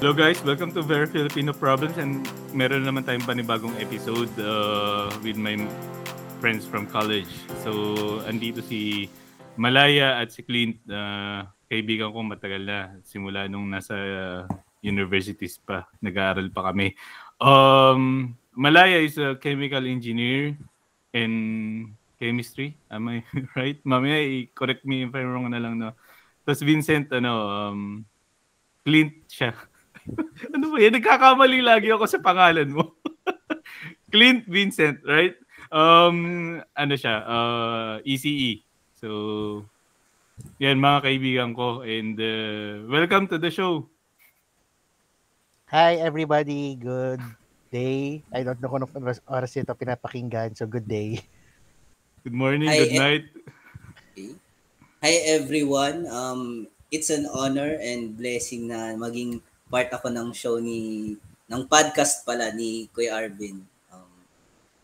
Hello guys, welcome to Very Filipino Problems and meron naman tayong panibagong episode uh, with my friends from college. So, andito si Malaya at si Clint, uh, kaibigan ko matagal na, simula nung nasa uh, universities pa, nag-aaral pa kami. Um, Malaya is a chemical engineer in chemistry, am I right? Mamaya, i-correct me if I'm wrong na lang, no? Tapos Vincent, ano, um, Clint siya. ano ba yan? Nagkakamali lagi ako sa pangalan mo. Clint Vincent, right? Um, ano siya, uh, ECE. So, yan mga kaibigan ko and uh, welcome to the show. Hi everybody, good day. I don't know kung anong oras ito pinapakinggan, so good day. Good morning, Hi, good eh. night. Okay. Hi everyone. Um it's an honor and blessing na maging part ako ng show ni ng podcast pala ni Kuya Arvin. Um,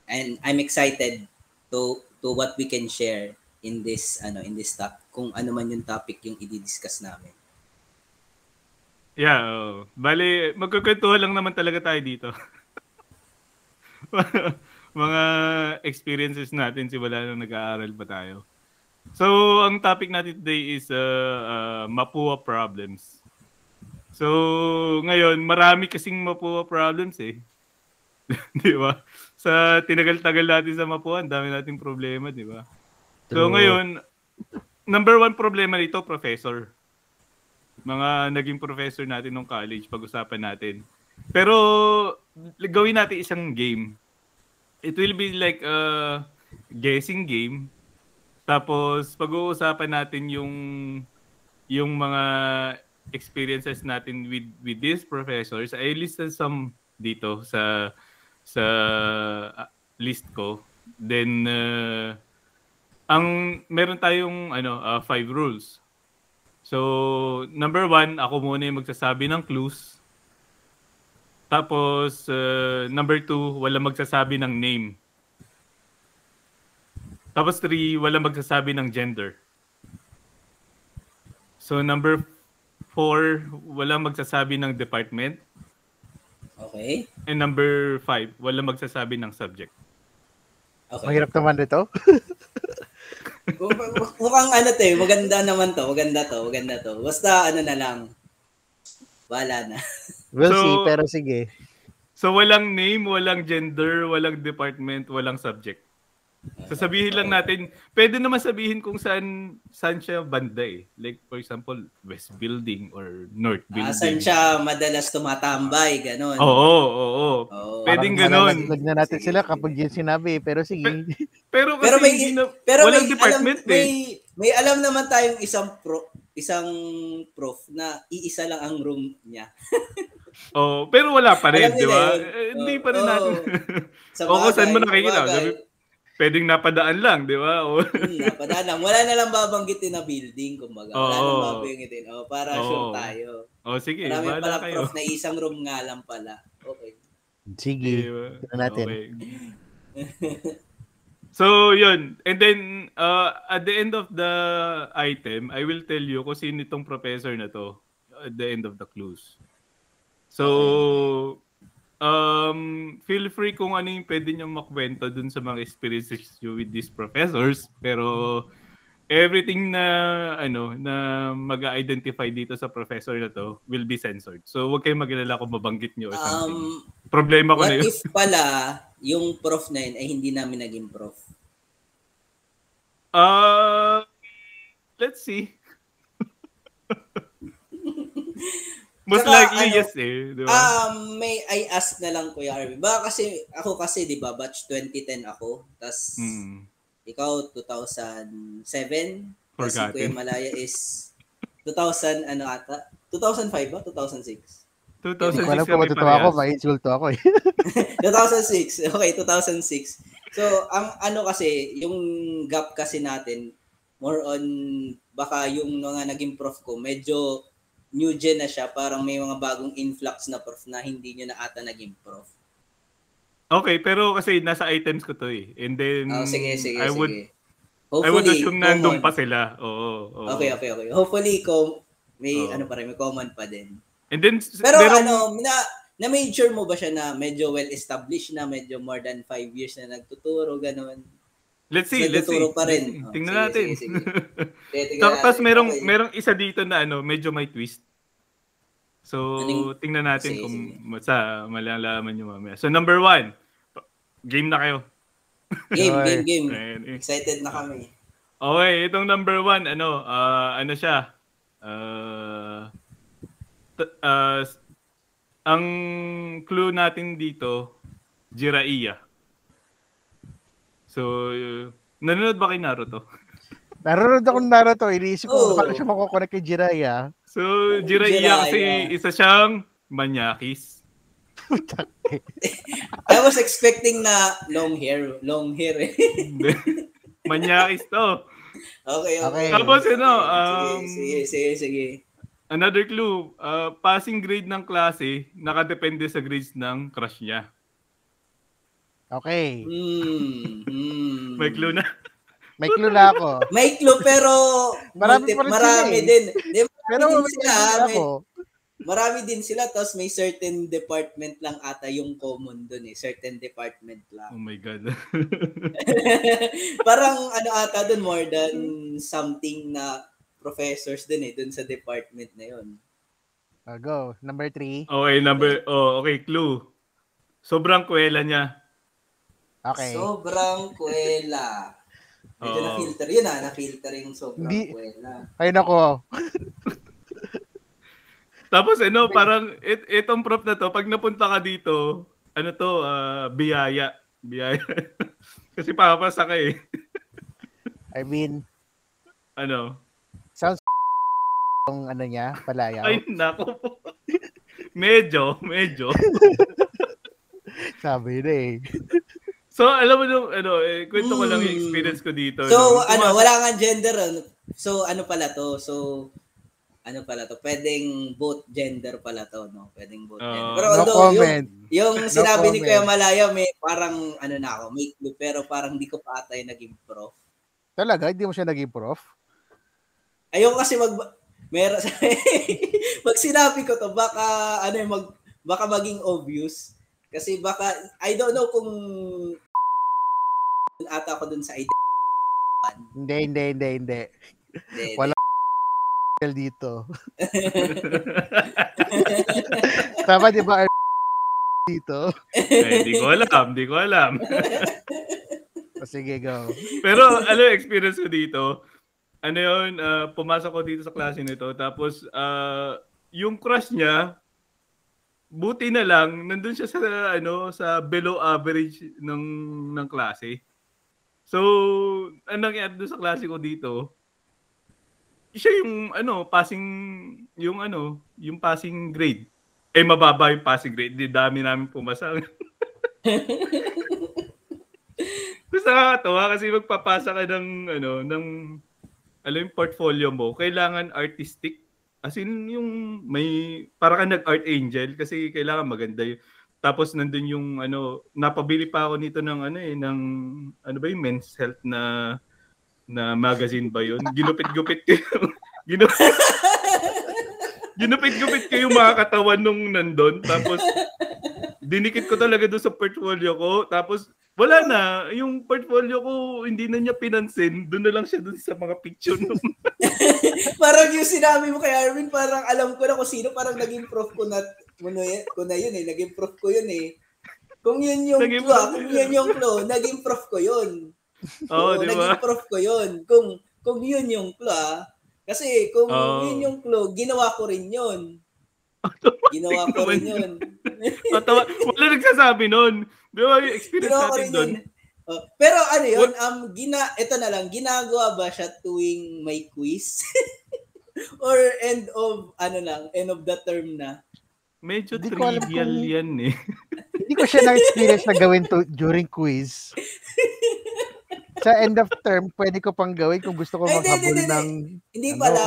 and I'm excited to to what we can share in this ano in this talk kung ano man yung topic yung i-discuss namin. Yeah, oh. bali, magkukwentuhan lang naman talaga tayo dito. mga experiences natin simula nung nag-aaral pa tayo. So, ang topic natin today is uh, uh, Mapua problems. So, ngayon, marami kasing Mapua problems eh. di ba? Sa tinagal-tagal natin sa Mapua, ang dami nating problema, di ba? So, ngayon, number one problema nito, professor. Mga naging professor natin nung college, pag-usapan natin. Pero, gawin natin isang game. It will be like a guessing game. Tapos, pag-uusapan natin yung yung mga experiences natin with with these professors. I listed some dito sa sa ah, list ko. Then uh, ang meron tayong ano ah, five rules. So, number one, ako muna yung magsasabi ng clues. Tapos, uh, number two, wala magsasabi ng name. Tapos three, wala magsasabi ng gender. So number four, wala magsasabi ng department. Okay? And number five, wala magsasabi ng subject. Okay. Mahirap naman ito. Mukhang ano to, eh, maganda naman to, maganda to, maganda to. Basta ano na lang. Wala na. We'll So- see, pero sige. So walang name, walang gender, walang department, walang subject. Sasabihin lang natin, pwede naman sabihin kung saan saan siya banda eh. Like for example, West Building or North Building. Asan siya madalas tumatambay, ganun. Oo, oo, oo. Oo. Pwedeng Parang ganon. nalaglag na natin Sige, sila kapag yun sinabi, pero sige. Pero kasi Pero may na, pero walang may department alam, eh. may may alam naman tayong isang pro isang prof na iisa lang ang room niya. Oh, pero wala pa rin, di ba? Eh, hindi Oo, pa rin oo. natin. Sa o kung saan mo bagay, nakikita. bagay. Sabi, pwedeng napadaan lang, di ba? O, Hmm, napadaan lang. Wala na lang babanggitin na building, kumbaga. Wala Oo. na babanggitin. Oh, para Oo. sure tayo. o sige, Marami pala kayo. prof na isang room nga lang pala. Okay. Sige. Di ba? Tignan natin. Okay. So, yun. And then, uh, at the end of the item, I will tell you kung sino itong professor na to at the end of the clues. So, um, feel free kung ano yung pwede nyo makwento dun sa mga experiences nyo with these professors. Pero, everything na ano na mag-identify dito sa professor na to will be censored. So, huwag kayong mag-alala kung mabanggit nyo or something. Um, Problema ko na yun. if pala yung prof na yun ay hindi namin naging prof? Uh, let's see. Most Tsaka, likely, ano, yes eh. Di ba? Um, may I ask na lang Kuya Arvin. Baka kasi, ako kasi, di ba, batch 2010 ako. Tapos, Hmm. ikaw, 2007. Tapos si. Kuya Malaya is 2000, ano ata? 2005 ba? 2006? 2006 Hindi ko alam kung matutuwa ako, ma-insulto ako eh. 2006. Okay, 2006. So, ang ano kasi, yung gap kasi natin, more on, baka yung mga naging prof ko, medyo new gen na siya, parang may mga bagong influx na prof na hindi nyo na ata naging prof. Okay, pero kasi nasa items ko to eh. And then, Oh, sige, sige, I sige. would, I Hopefully, would assume nandun pa sila. Oo, oo. Okay, okay, okay. Hopefully, ko may Oo. ano pa rin, may common pa din. And then, Pero merong- ano, na, na major mo ba siya na medyo well established na, medyo more than five years na nagtuturo, ganun? Let's see, let's see. pa rin. Oh, Tingnan sige, natin. sige, sige. Tapos merong, Okay. merong isa dito na ano, medyo may twist. So, Anong- tingnan natin Sige, kung sige. sa malalaman nyo mamaya. So, number one, game na kayo. Game, Okay. game, game. Ayan, eh. Excited na kami. Okay, itong number one, ano, ah, ano siya? Ah, t- s- ang clue natin dito, Jiraiya. So, uh, nanonood ba kay Naruto? Nanonood ako ng Naruto, iniisip ko Oo. paano siya makukonek kay Jiraiya. So, Jiraiya Jiraiya. kasi isa siyang manyakis. I was expecting na long hair. Long hair eh. Manyakis to. okay, okay. Okay. Tapos, ano, Sige, um, sige, sige, sige. Another clue, ah, passing grade ng klase, nakadepende sa grades ng crush niya. Okay. Hmm. May clue na. May clue na ako. May clue pero Marami multi- pa rin marami sila eh. din. Di, marami Pero din may sila. ah. May, marami din sila tapos may certain department lang ata yung common dun eh. Certain department Oh lang. my God. Parang ano ata dun more than something na professors din eh dun sa department na yun. Oh, go. Number three. okay, number, oh, okay, clue. Sobrang kwela niya. Okay. Sobrang kwela. Medyo Oo. na-filter yun ah. Na-filter yung sobrang Hindi- kwela. Ay nako. Tapos ano, parang it, itong prop na to, pag napunta ka dito, ano to, ah, biyaya. Biyaya. Kasi papasa ka eh. I mean, Ano? sounds yung ano niya, palayaw. Ay, nako po. medyo, medyo. Sabi na eh. So, alam mo nung, ano, eh, kwento ko lang yung experience ko dito. So, no? ano, wala nga gender. ano. So, ano pala to? So, ano pala to? Pwedeng both gender pala to, no? Pwedeng both Oo. gender. Pero No although, yung, comment. yung sinabi ni comment. Kuya Malaya, may parang, ano na ako, may clue, pero parang di ko pa atay naging prof. Talaga, hindi mo siya naging prof? Ayoko kasi mag, meron, pag sinabi ko to, baka, ano yung mag, baka maging obvious. Kasi baka, I don't know kung ata ako dun sa ID. Hindi, hindi, hindi, hindi. Wala. dito. Tama di ba dito? eh, di ko alam, di ko alam. O, sige, go. Pero ano yung experience ko dito? Ano yun, ah, pumasok ko dito sa klase nito. Tapos, ah, yung crush niya, buti na lang, nandun siya sa, ano, sa below average ng, ng klase. So, anong nangyari doon sa klase ko dito, siya yung, ano, passing, yung, ano, yung passing grade. Eh, mababa yung passing grade. Di dami namin pumasa. Tapos nakakatawa kasi magpapasa ka ng, ano, ng, alam yung portfolio mo, kailangan artistic. As in, yung may, para ka nag-art angel kasi kailangan maganda yun. Tapos nandun yung, ano, napabili pa ako nito ng, ano eh, ng, ano ba yung men's health na, na magazine ba yun? Ginupit-gupit ko yung, ginupit, ginupit-gupit ko yung mga katawan nung nandun. Tapos, dinikit ko talaga doon sa portfolio ko. Tapos, wala na. Yung portfolio ko, hindi na niya pinansin. Doon na lang siya doon sa mga picture nung parang yung sinabi mo kay Arvin, parang alam ko na kung sino, parang naging prof ko na, ko na, ko na yun eh. Naging prof ko yun eh. Kung yun yung Naging clue, prof kung yun yung clue, naging prof ko yun. Oo, di ba? Naging prof ko yun. Kung, kung yun yung clue, ah. Kasi kung Oo. yun yung clue, ginawa ko rin yun. Ginawa ko rin yun. Matawa. Wala nagsasabi nun. Di ba yung experience Ginawa natin doon? yun. Oh, pero ano yun, um, gina, ito na lang, ginagawa ba siya tuwing may quiz? Or end of, ano lang, end of the term na? Medyo Di ko alam trivial kung- yan eh. Hindi ko siya na-experience na gawin to during quiz. Sa end of term, pwede ko pang gawin kung gusto ko Ay, hindi, maghabol hindi, hindi. ng... Hindi Ano? pala,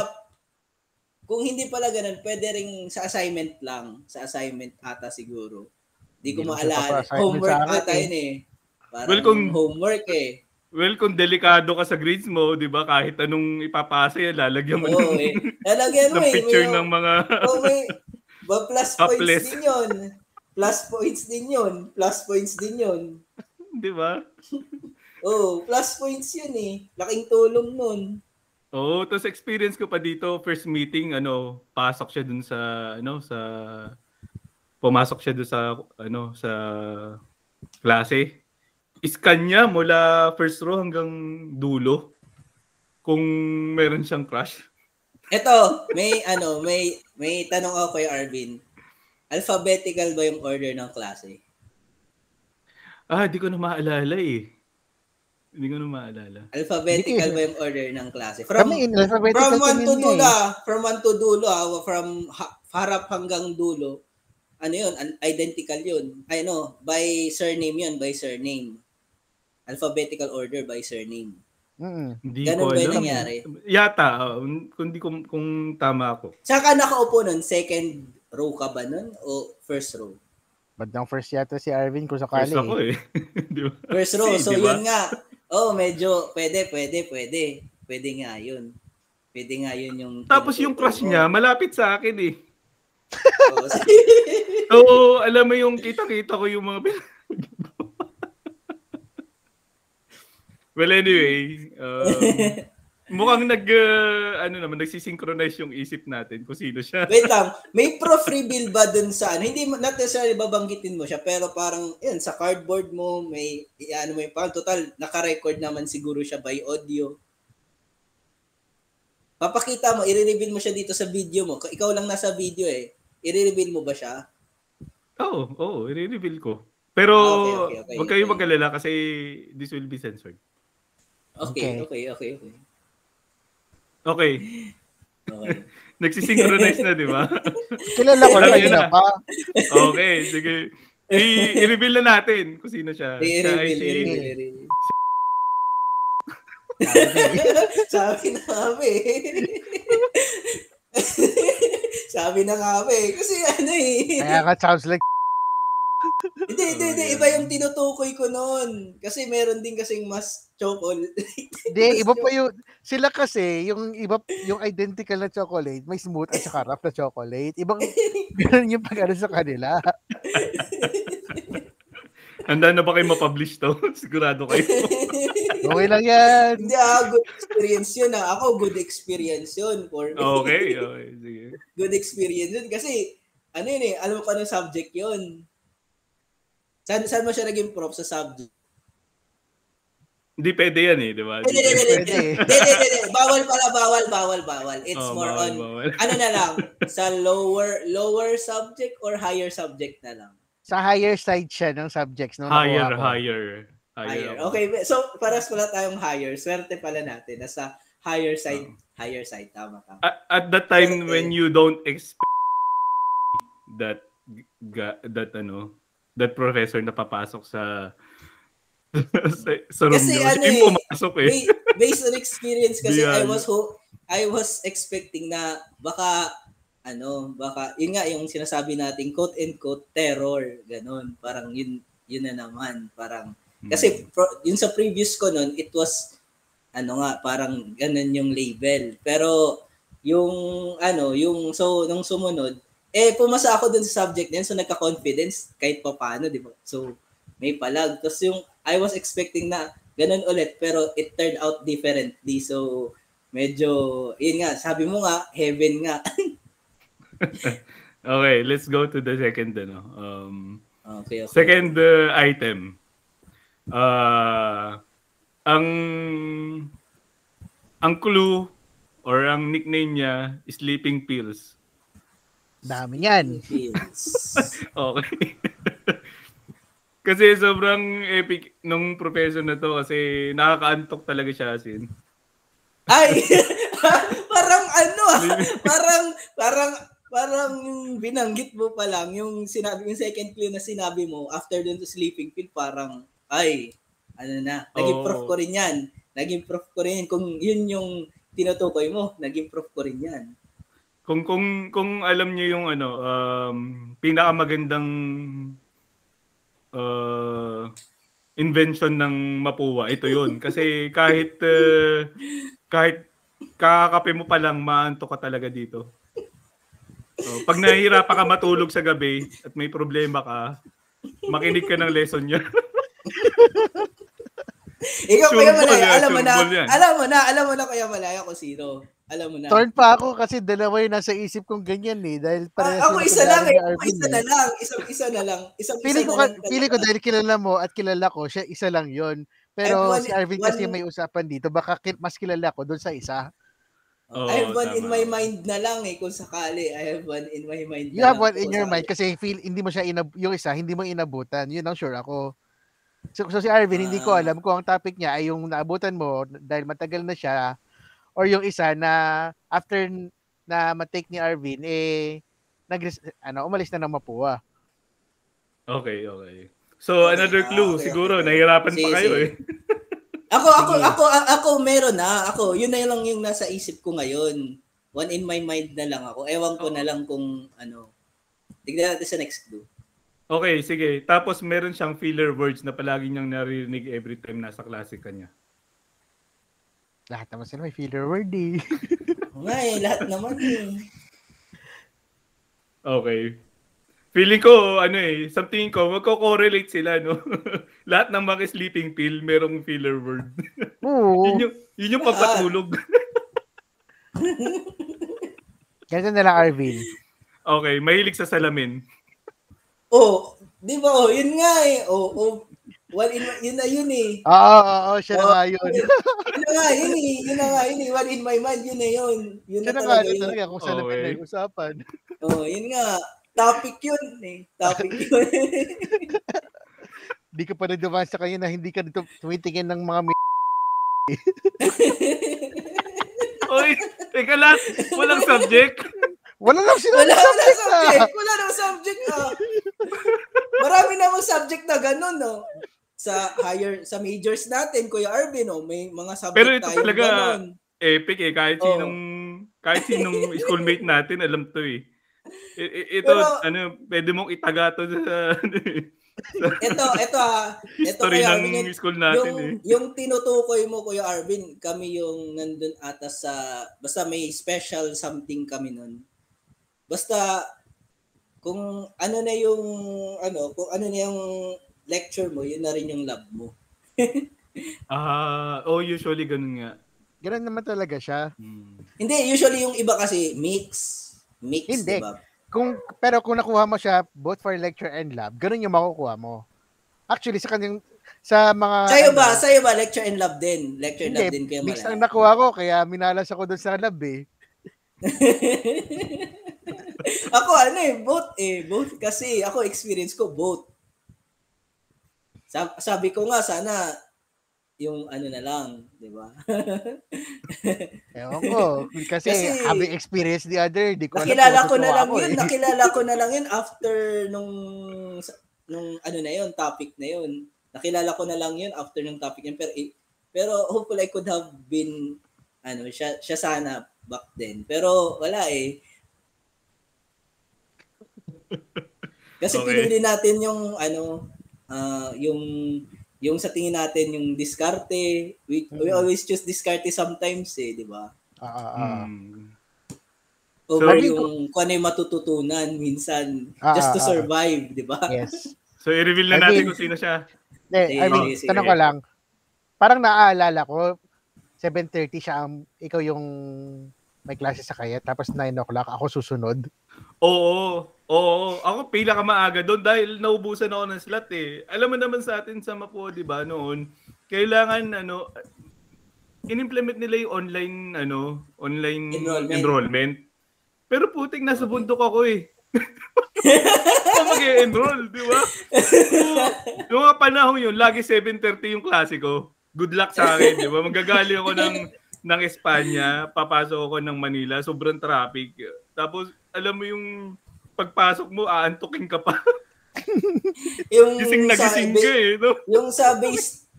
kung hindi pala ganun, pwede ring sa assignment lang. Sa assignment ata siguro. Hindi ko Hindi mo siya maalala. papa-assignment Homework sa akin ata eh. yun eh. Parang Well, kung- homework eh. Well, kung delikado ka sa grades mo, di ba, kahit anong ipapasa yan, lalagyan mo Oo ng, eh. Lalagyan mo ng eh. picture May- ng mga... oh, may, Ba plus points din yun. Plus points din yun. Plus points din yun. Di ba? Oh, plus points yun eh. Laking tulong nun. Oo, tapos experience ko pa dito, first meeting, ano, pasok siya dun sa, ano, sa, pumasok siya dun sa, ano, sa klase. Iskan niya mula first row hanggang dulo. Kung meron siyang crush. Ito, may ano, may may tanong ako kay Arvin. Alphabetical ba yung order ng klase? Ah, di ko na maalala eh. Hindi ko na maalala. Alphabetical ba yung order ng klase? From Kami from one to dulo, eh. ah. from one to dulo, ah. from ha- harap hanggang dulo. Ano yun? An- Identical yun. Ay no, by surname yun, by surname. Alphabetical order by surname. Mm-mm. Hindi Ganun ko ba alam. nangyari? Yata, oh, kung, di ko, kung tama ako. Saan ka nakaupo nun? Second row ka ba nun? O first row? Bandang first yata si Arvin kung sakali. First ako eh. di ba? First row. Si, So di ba? yun nga. Oh, medyo pwede, pwede, pwede. Pwede nga yun. Pwede nga yun yung... Tapos yung crush niya, malapit sa akin eh. Oo. So, alam mo yung kita-kita ko yung mga Well, anyway, um, mukhang nag, uh, ano naman, nagsisynchronize yung isip natin kung sino siya. Wait lang, may prof reveal ba dun sa ano? Hindi not necessarily babanggitin mo siya, pero parang yun, sa cardboard mo, may ano yung parang total naka-record naman siguro siya by audio. Papakita mo, i-reveal mo siya dito sa video mo. Ikaw lang nasa video eh. I-reveal mo ba siya? Oo, oh, oo, oh, i-reveal ko. Pero, Ah, okay, okay, okay, wag kayo okay. mag-alala kasi this will be censored. Okay, Okay. okay, okay, okay. Okay, Okay. nagsisynchronize na, di ba? Kilala ko na Sabi kanina na. pa. Okay, sige. I- i-reveal na natin kung sino siya. I-reveal, si- i-reveal, i-reveal. Sabi na eh. Sabi na eh. Kasi ano eh. Kaya ka sounds like Hindi, hindi, hindi. Iba yung tinutukoy ko noon. Kasi meron din kasing mas chocolate. Hindi, iba pa yung, sila kasi, yung iba, yung identical na chocolate, may smooth at saka rough na chocolate. Ibang, ganun yung pag sa kanila. Handa na ba kayo mapublish to? Sigurado kayo. Okay lang yan. hindi ah, good experience yun ah. Ako, good experience yun for me. Okay, okay. Sige. Good experience yun. Kasi, ano yun eh, alam ko anong subject yun. Saan, saan mo siya naging prof sa subject? Hindi pwede yan eh, di ba? Hindi, hindi, hindi, hindi, hindi, hindi, hindi. Bawal pala, bawal, bawal, bawal. It's Oh, more bawal, on, bawal. ano na lang, sa lower, lower subject or higher subject na lang? Sa higher side siya ng subjects. No, Higher, higher. Higher. Higher. ako. Okay, so paras pala tayong higher. Swerte pala natin. Nasa higher side, Oh. higher side. Tama ka. At, at that time Okay. when you don't expect that that ano that professor na papasok sa sa, sa room Kasi niyo. ano eh, pumasok eh. Ba- based on experience kasi I Beyond. was ho- I was expecting na baka ano, baka yun nga yung sinasabi natin quote and quote terror, ganun. Parang yun yun na naman, parang Hmm. kasi pro, yun sa previous ko nun, it was ano nga, parang ganun yung label. Pero yung ano, yung so nung sumunod, eh pumasa ako dun sa subject na yun, so nagka-confidence kahit pa paano, di ba? So may palag. Tapos yung I was expecting na ganun ulit, pero it turned out differently. So medyo, yun nga, sabi mo nga, heaven nga. Okay, let's go to the second ano. Um okay, okay. second uh, item. Uh, ang ang clue or ang nickname niya Sleeping Pills. Dami yan. Feels. Okay. kasi sobrang epic nung professor na to kasi nakakaantok talaga siya asin. Ay! parang ano ah, parang, parang, parang yung binanggit mo pa lang, yung sinabi, yung second clue na sinabi mo, after dun to sleeping pill, parang, ay, ano na, naging Oo. prof ko rin yan. Naging prof ko rin yan. Kung yun yung tinutukoy mo, naging prof ko rin yan. Kung kung kung alam niyo yung ano um pinakamagandang uh, invention ng Mapua, ito 'yun. Kasi kahit uh, kahit kakakape mo pa lang maantok ka talaga dito. Oh, pag nahihirapan ka matulog sa gabi at may problema ka, makinig ka ng lesson niya. Ikaw, Kuya Malaya, alam mo na, yan. alam mo na, alam mo na, Kuya Malaya, kung sino. Alam mo na. Torn pa ako kasi dalawa yung nasa isip kong ganyan eh. Dahil Ah, parehas ako isa lang eh. Ako isa eh. na lang. Isang isa na lang. Isang Pili isa ko, na lang pili ko dahil kilala mo at kilala ko, siya isa lang yon Pero one- si Arvin kasi one- may usapan dito, baka mas kilala ko doon sa isa. Oo, I have one in tama. my mind na lang eh. Kung sakali, I have one in my mind You have one in your mind kasi feel hindi mo siya inab yung isa, hindi mo inabutan. Yun ang sure ako. So, so si Arvin, hindi ko Ah. alam kung ang topic niya ay yung naabutan mo dahil matagal na siya or yung isa na after na matake ni Arvin, eh, nag ano, umalis na ng Mapua. Okay, okay. So, Okay, another ah, clue. okay, Siguro, okay. nahihirapan pa kayo sige. eh. Ako, ako, ako, ako, meron na. Ako, yun na lang yung nasa isip ko ngayon. One in my mind na lang ako. Ewan ko na lang kung ano. Tignan natin sa next clue. Okay, sige. Tapos meron siyang filler words na palagi niyang naririnig every time nasa klase ka niya. Lahat naman sila may filler word eh. Oo Nga eh, lahat naman eh. Okay. Feeling ko, ano eh, sa tingin ko, magko-correlate sila, no? Lahat ng mga sleeping pill, merong filler word. Oo. yun, yung, yun yung papatulog. Ganito na lang Arvin. okay, mahilig sa salamin. Oh, di ba oh, yun nga eh. Oh, oh. One in, yun na yun eh. Oo, oo, oo, siya na Oo. nga yun. Yun na nga, yun eh. Yun na nga, yun eh. One in my mind, yun na yun. Yun Siya na na nga talaga yun talaga kung saan Okay. na usapan. Oh, yun nga. Topic yun eh. Topic yun. Hindi ka pa na dumaan sa kanya na hindi ka dito tumitingin ng mga Oy, teka lang, walang subject. Wala lang sila wala na subject na. subject. Wala na subject ah. Marami namang subject na ganun, no? Sa higher, sa majors natin, Kuya Arvin, no? May mga subject Pero ito tayong talaga, ganun. Epic eh, kahit Oo. sinong, kahit sinong schoolmate natin, alam to eh. I- ito, Pero- ano, pwede mong itaga to sa, Ito, ito ah. Ito, history Kuya ng Arvin, yung- school natin yung, eh. yung tinutukoy mo, Kuya Arvin, kami yung nandun ata sa, basta may special something kami nun. Basta, kung ano na yung, ano, kung ano na yung lecture mo, yun na rin yung lab mo. Ah, oh, usually ganun nga. Ganun naman talaga siya. Hmm. Hindi, usually yung iba kasi mix. Mix, Hindi. di ba? Kung pero kung nakuha mo siya both for lecture and lab, ganun yung makukuha mo. Actually sa kanyang sa mga Sa'yo ano, ba? Sa'yo ba? Lecture and lab din? Lecture and lab din kaya mix malaya. ang nakuha ko kaya minalas ako doon sa lab eh. ako ano eh, both eh. Both kasi ako experience ko both. Sab- sabi ko nga sana yung ano na lang, di ba? Ewan ko. Kasi, Kasi- having experience the other, di ko alam nakilala ko na lang ako yun, eh. nakilala ko na lang yun after nung nung ano na yun, topic na yun. Nakilala ko na lang yun after nung topic yun. Pero, eh, pero hopefully I could have been ano, siya, siya sana back then. Pero wala eh. Kasi Okay. pinili natin yung ano, ah, yung yung sa tingin natin yung diskarte. We, we Mm. always choose diskarte sometimes eh, di ba? Ah, ah, ah. Hmm. Over So, yung kung ano yung matututunan minsan Ah, just to ah, ah. survive, di ba? Yes. So, i-reveal na I natin mean- kung sino siya. Eh, Sige, I mean, sige. tanong ko lang, parang naaalala ko, 7.30 siya, ang, ikaw yung may klase sa kaya, tapos 9 o'clock, ako susunod. Oo, oo. Ako pila ka maaga doon dahil naubusan ako ng slot eh. Alam mo naman sa atin sa Mapo, di ba, noon, kailangan ano, in-implement nila yung online, ano, online Enrollment. enrollment. Pero putik, nasa bundok ako eh. Ako mag-enroll, di ba? So, yung mga panahon yun, lagi 7.30 yung klase ko. Good luck sa akin, di ba? Magagaling ako ng ng Espanya, papasok ako ng Manila, sobrang traffic. Tapos, alam mo yung pagpasok mo, aantukin ka pa. Yung gising na gising ka eh. No? Yung sa base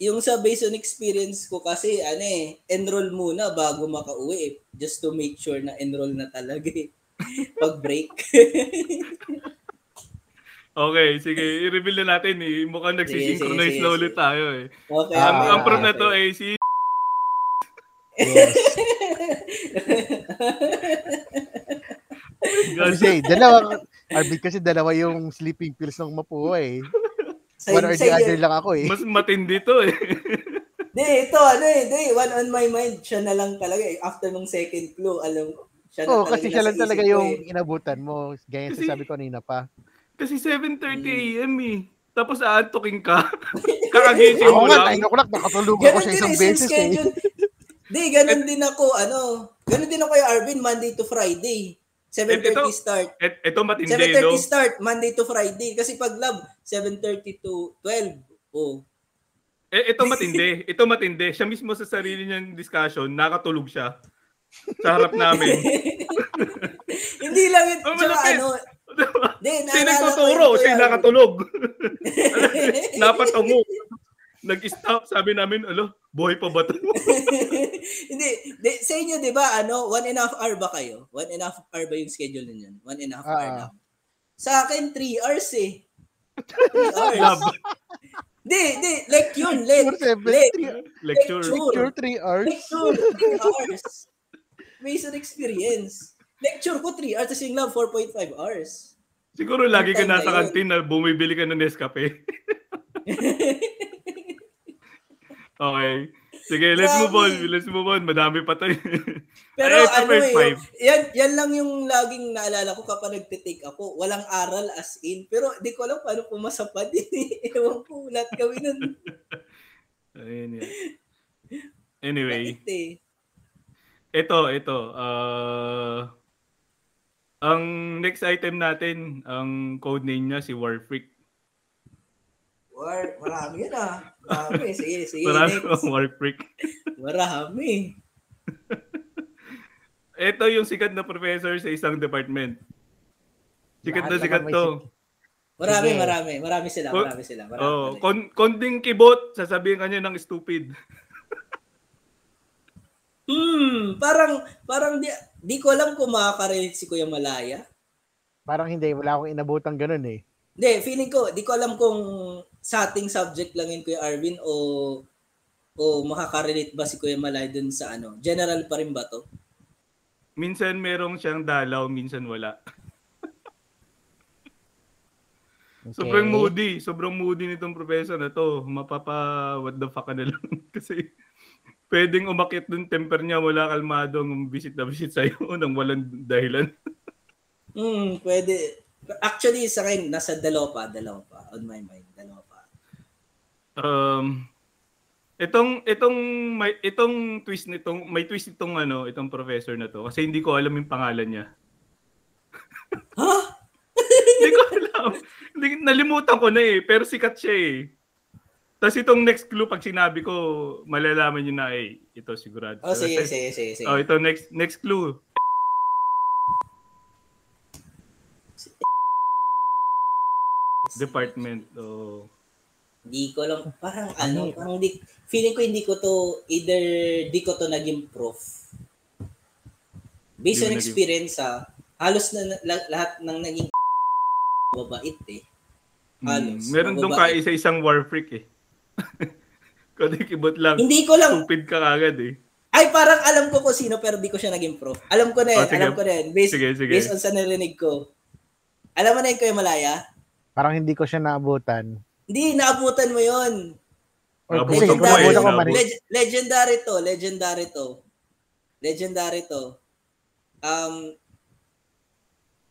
yung sa based on experience ko kasi ano eh, enroll muna bago makauwi eh, just to make sure na enroll na talaga eh. Pag break. Okay, sige, i-reveal na natin eh. Mukhang nagsisynchronize sige, na ulit sige. tayo eh. Okay. Ah, ang, proof na to ay si Yes. Kasi dalawa, Arvin kasi dalawa yung sleeping pills ng Mapua eh. Sa, One or the other lang ako eh. Mas matindi to eh. Di, ito, ano eh, di, one on my mind, siya na lang talaga eh. After nung second clue, alam ko, siya na Oo, talaga kasi siya lang talaga yung eh. inabutan mo. Gaya Kasi- sa sabi ko kanina pa. Kasi 7.30 a.m. eh. Tapos aantokin ka. Kakagising mo nga, lang. 9 o'clock, nakatulog ako sa din isang beses eh. Di, ganun din ako, ano, ganun din ako kay Arvin, Monday to Friday. 7.30 Ito- start. Et, ito matindi, 7.30 no? start, Monday to Friday. Kasi pag lab, 7.30 to 12. Oh. Eh, ito matindi. Ito matindi. Siya mismo sa sarili niyang discussion, nakatulog siya. Sa harap namin. Hindi lang yun. Oh, ano, di, Siya naalala ko nagtuturo, yun, siya nakatulog. Napatungo. Nag-stop, sabi namin, alo, buhay pa ba to? Hindi, di, sa inyo 'di ba ano, one and a half hour ba kayo? One and a half hour ba yung schedule ninyo? One and a half hour Ah. lang. Sa akin 3 hours eh. 3 hours. Lab, Di, di, like yun, three, lecture. lecture, 3 hours. lecture, 3 hours. Based on experience. Lecture ko 3 hours, tapos yung lab 4.5 hours. Siguro lagi ka na nasa kantin na bumibili ka ng Nescafe. okay. Sige, let's move on. Grabe. Let's move on. Madami pa tayo. Pero Ay, ano first eh, five. yan, yan lang yung laging naalala ko kapag nagte-take ako. Walang aral as in. Pero di ko alam paano pumasa pa din. eh. Ewan ko, lahat gawin nun. Ayun yan. Anyway, eh? ito, ito. Uh, ang next item natin, ang code name niya si Warfreak. War, marami yan ah. Marami. Sige, sige. Marami next. ang Warfreak. Marami. Ito yung sikat na professor sa isang department. Sikat na Lahat sikat naman may to. Marami, Sige. marami. Marami sila, Oh, marami sila. Marami Oh, talaga. kon konding kibot, sasabihin kanya ng stupid. Hmm, parang, parang di, di ko alam kung makaka-relate si Kuya Malaya. Parang hindi, wala akong inabutang ganun eh. Hindi, feeling ko, di ko alam kung sa ating subject lang yun Kuya Arvin o o makaka-relate ba si Kuya Malaya dun sa ano? General pa rin ba to? Minsan merong siyang dalaw, minsan wala. Okay. Sobrang moody. Sobrang moody nitong professor na to. Mapapa what the fuck ka na lang. Kasi pwedeng umakit dun temper niya wala kalmadong visit na visit sa'yo nang walang dahilan. Hmm, pwede. Actually, sa akin, nasa dalawa pa, dalawa pa. On my mind. Um, itong itong may itong twist nitong may twist itong ano itong professor na to kasi hindi ko alam yung pangalan niya. Ha? hindi ko alam. Hindi, nalimutan ko na eh pero sikat siya eh. Tapos itong next clue pag sinabi ko malalaman niyo na eh ito sigurado. Oh, sige, sige, sige, sige. Oh, ito next next clue. Department. Oh. Hindi ko lang, parang Ano? ano, parang di, feeling ko hindi ko to, either di ko to naging prof. Based Di on experience ha, halos na, la- lahat ng naging mababait eh. Halos. Hmm, meron doon ka isa-isang war freak eh. Kundi kibot lang. Hindi ko lang, Stupid ka agad eh. ay parang alam ko kung sino pero di ko siya naging prof. Alam ko na yun, Oh, sige. alam ko na yun. Based, Sige, sige. based on sa narinig ko. Alam mo na yun, Kuya Malaya? Parang hindi ko siya naabutan. Hindi, naabutan mo yun. Naabutan ko eh. Leg- legendary to, legendary to. Legendary to. Um,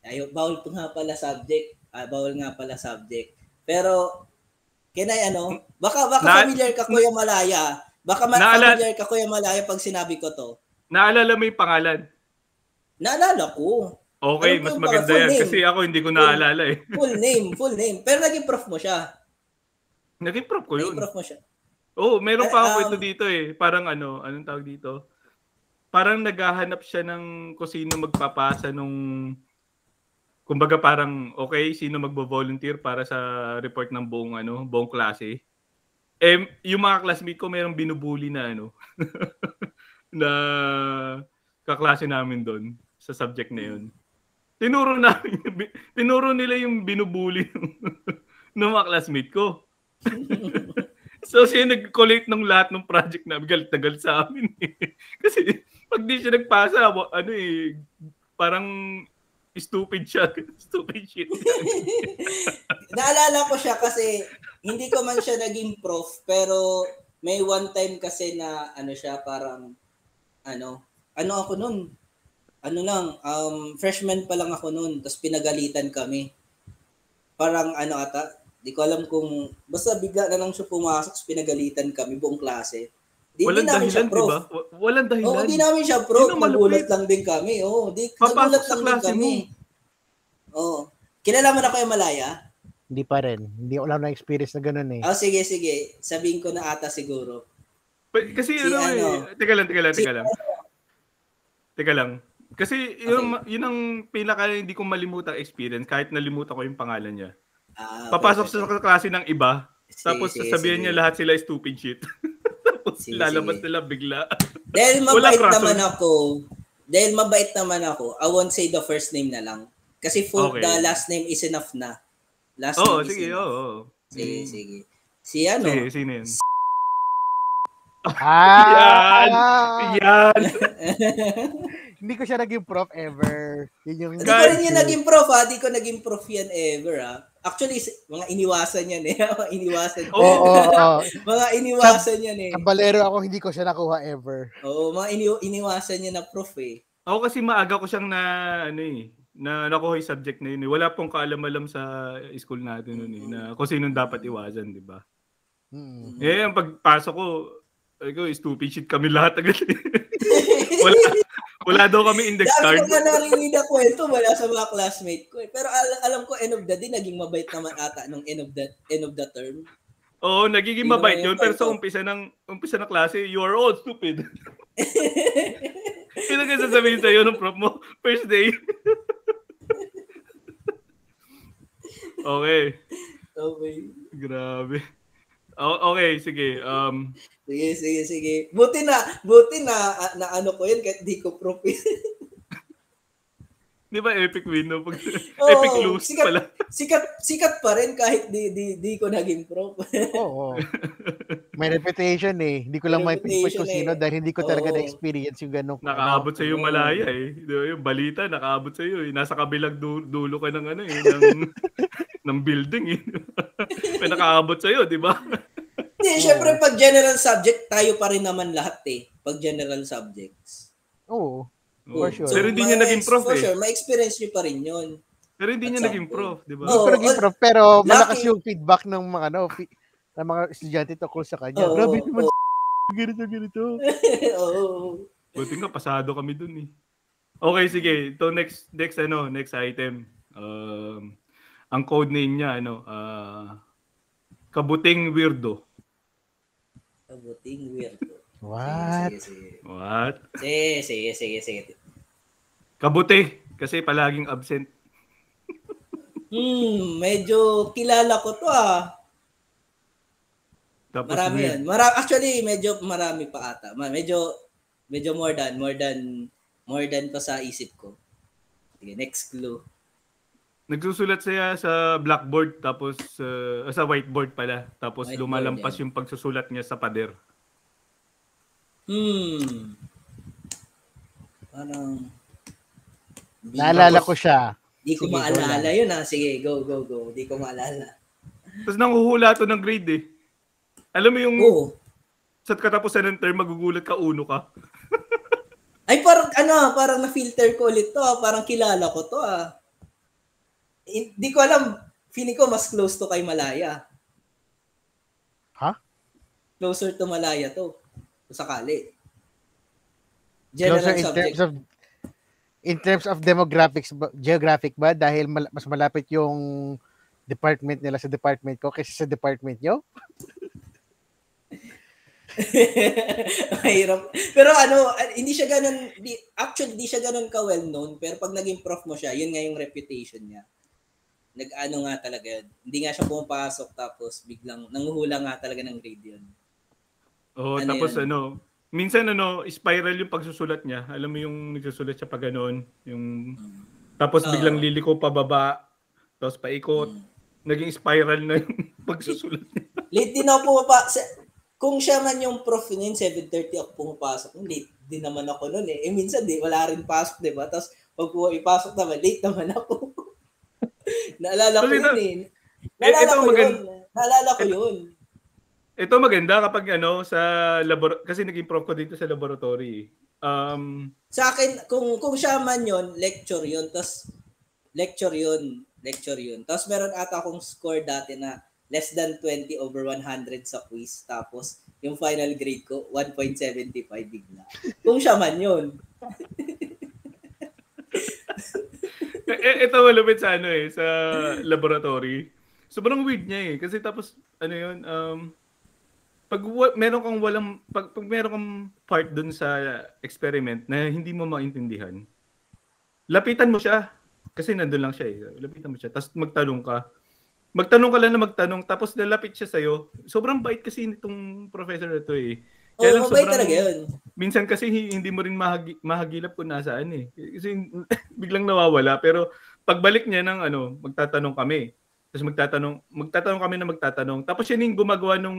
ayo, bawal po nga pala subject. Ah, bawal nga pala subject. Pero, can I ano? Baka, baka Na- familiar ka, Kuya Malaya. Baka ma- Naala- familiar ka, Kuya Malaya, pag sinabi ko to. Naalala mo yung pangalan? Naalala ko. Okay, ko mas maganda yan. name. Kasi ako hindi ko naalala eh. Full name, full name. Pero naging prof mo siya. Naging prof ko yun. Naging prof mo siya. Oo, oh, meron pa ako um, kwento dito eh. Parang ano, anong tawag dito? Parang naghahanap siya ng kung sino magpapasa nung kumbaga parang okay, sino magbo-volunteer para sa report ng buong ano, buong klase. Eh, yung mga classmate ko merong binubuli na ano na kaklase namin doon sa subject na yun. Tinuro namin, tinuro nila yung binubuli ng mga classmate ko. So siya nag-collate ng lahat ng project na galit na galit sa amin. eh. Kasi pag di siya nagpasa, ano eh, parang stupid siya. stupid shit. Naalala ko siya kasi hindi ko man siya naging prof pero may one time kasi na ano siya parang ano ano ako nun ano lang um freshman pa lang ako nun tapos pinagalitan kami parang ano ata di ko alam kung basta bigla na lang siya pumasok pinagalitan kami buong klase di, Walang di namin siya dahilan, di prof ba? Wa- Walang dahilan. Oo, di namin siya prof. Nagulat lang din kami. Oo, di, nagulat lang din kami. mo. Oo. Kilala mo na kayo Malaya? Hindi pa rin. Hindi ko lang na-experience na ganun eh. Oh, sige, sige. Sabihin ko na ata siguro. Pa- Kasi Si ano, ano? eh, teka lang, teka lang, Si- teka lang. Teka lang. Kasi yun, yun ang pinaka hindi ko malimutang experience kahit nalimutan ko yung pangalan niya. Ah, Papasok okay, sa klase ng iba, sige, tapos sige, sasabihin sige. niya lahat sila stupid shit. tapos Sige, lalabas sige. nila bigla. Dahil mabait naman ako, dahil mabait naman ako, I won't say the first name na lang. Kasi for Okay. the last name is enough na. Last Oo, name is sige, enough. oo. oo. Sige, Mm. sige. Si ano? Sige, sino yun? Ah! Yan! Hindi ko siya naging prof ever. Yun yung... Hindi ko rin yung naging prof ha. Hindi ko naging prof yan ever ha. Actually, mga iniwasan yan eh. mga iniwasan. Oo, oo, oo. mga iniwasan yan eh. Kabalero ako, hindi ko siya nakuha ever. Oo, mga ini- iniwasan niya na prof eh. Ako kasi maaga ko siyang na, ano eh, na nakuha yung subject na yun eh. Wala pong kaalam-alam sa school natin nun eh, na kung sinong dapat iwasan, di ba? Hmm. Eh, ang pagpasok ko, ay ko, stupid shit kami lahat agad. wala, wala daw kami index Dami card. ko nga narinig na kwento mula sa mga classmate ko eh. Pero al- alam ko, end of the day, naging mabait naman ata nung end of the end of the term. Oo, nagiging Yun mabait yun, pero sa umpisa ng, umpisa ng klase, you are all stupid. Yun ang sasabihin sa'yo ng prof mo, first day. okay, Okay. grabe. O- okay, sige. Um, Sige, sige, sige. Buti na, buti na, na ano ko yun, kahit di ko yun. di ba epic win no? Pag, Oo, epic lose sikat, pala. Sikat, sikat pa rin kahit di, di, di ko naging prof. Oo. May reputation eh. Hindi ko lang May pinpoint kung sino eh. dahil hindi ko talaga Oo. na-experience yung ganong Nakaabot sa iyo malaya eh. Di ba, Yung balita nakaabot sa iyo eh. Nasa kabilang du- dulo ka ng ano eh, ng ng building eh. May nakaabot sa iyo, di ba? Hindi, syempre pag general subject, tayo pa rin naman lahat eh. Pag general subjects. Oo. Oo. For sure. Pero hindi niya naging prof for eh. sure, ma-experience nyo pa rin yun. Pero hindi niya naging prof, di ba? Hindi Oo, naging all- prof, pero malakas yung feedback ng mga ano, fi- ng mga estudyante tungkol sa kanya. Oo, Grabe naman oo. ganito, ganito. Oo. Buti nga pasado kami dun eh. Okay, sige. Ito next next ano, next item. Um, ang code name niya ano, ah Kabuting Weirdo. Kabuting weirdo. What? Sige, sige. What? Sige, sige, sige, sige. Kabuti kasi palaging absent. Hmm, medyo kilala ko to ah. Tapos Marami yan. Mara- actually, medyo marami pa ata. Medyo, medyo more than, more than, more than pa sa isip ko. Sige, next clue. Nagsusulat siya sa blackboard tapos uh, sa whiteboard pala. Tapos Whiteboard, lumalampas yan. yung pagsusulat niya sa pader. Hmm. Parang, Naalala ko siya. di ko Sige, maalala yun ah. Sige, go, go, go. Di ko maalala. Tapos nanghuhula to ng grade eh. Alam mo yung Oo. sa katapusan ng term magugulat ka uno ka. Ay, parang, ano, parang na-filter ko ulit to ah. Parang kilala ko to ah. Hindi ko alam. Feeling ko mas close to kay Malaya. Ha? Closer to Malaya to. Kung sakali. General Closer in subject. terms of in terms of demographics, geographic ba? Dahil mal- mas malapit yung department nila sa department ko kaysa sa department nyo? Mahirap. Pero ano, ah, hindi siya ganun, di, actually, di siya ganun ka well known, pero pag naging prof mo siya, yun nga yung reputation niya. Nag-ano nga talaga yun. Hindi nga siya pumapasok tapos biglang nanguhula nga talaga ng grade yun. Oo, Ano tapos yun? ano, minsan ano, spiral yung pagsusulat niya. Alam mo yung nagsusulat siya pa ganoon, yung tapos Oo. biglang liliko pababa, tapos paikot, Mm. naging spiral na yung pagsusulat niya. Late din ako pumapasok. Kung siya man yung prof niya, 7.30 ako pumapasok. Late din naman ako noon eh. Eh minsan di, wala rin pasok, di ba? Tapos Pag ipasok naman, late naman ako. Naalala ko Kasi yun eh. Naalala ito ko yun. Naalala ko yun. Ito maganda kapag ano sa labor kasi naging prof ko dito sa laboratory. Um, Sa akin, kung kung siya man yun, lecture yun. Tapos, lecture yun. Lecture yun. Tapos meron ata akong score dati na less than 20 over 100 sa quiz. Tapos, yung final grade ko, 1.75 bigla. Kung siya man yun. eh, ito malupit sa ano eh, sa laboratory. Sobrang weird niya eh. Kasi tapos, ano yun, um, pag wa- meron kang walang, pag, pag meron kang part dun sa experiment na hindi mo maintindihan, lapitan mo siya. Kasi nandun lang siya eh. Lapitan mo siya. Tapos magtanong ka. Magtanong ka lang na magtanong, tapos lalapit siya sa'yo. Sobrang bait kasi nitong professor na to eh. Kaya lang mabait sobrang- talaga yun. minsan kasi hi- hindi mo rin mahagi, mahagilap kung nasaan eh. Kasi biglang nawawala. Pero pagbalik niya ng ano, magtatanong kami. Tapos magtatanong, magtatanong kami na magtatanong. Tapos siya yung gumagawa ng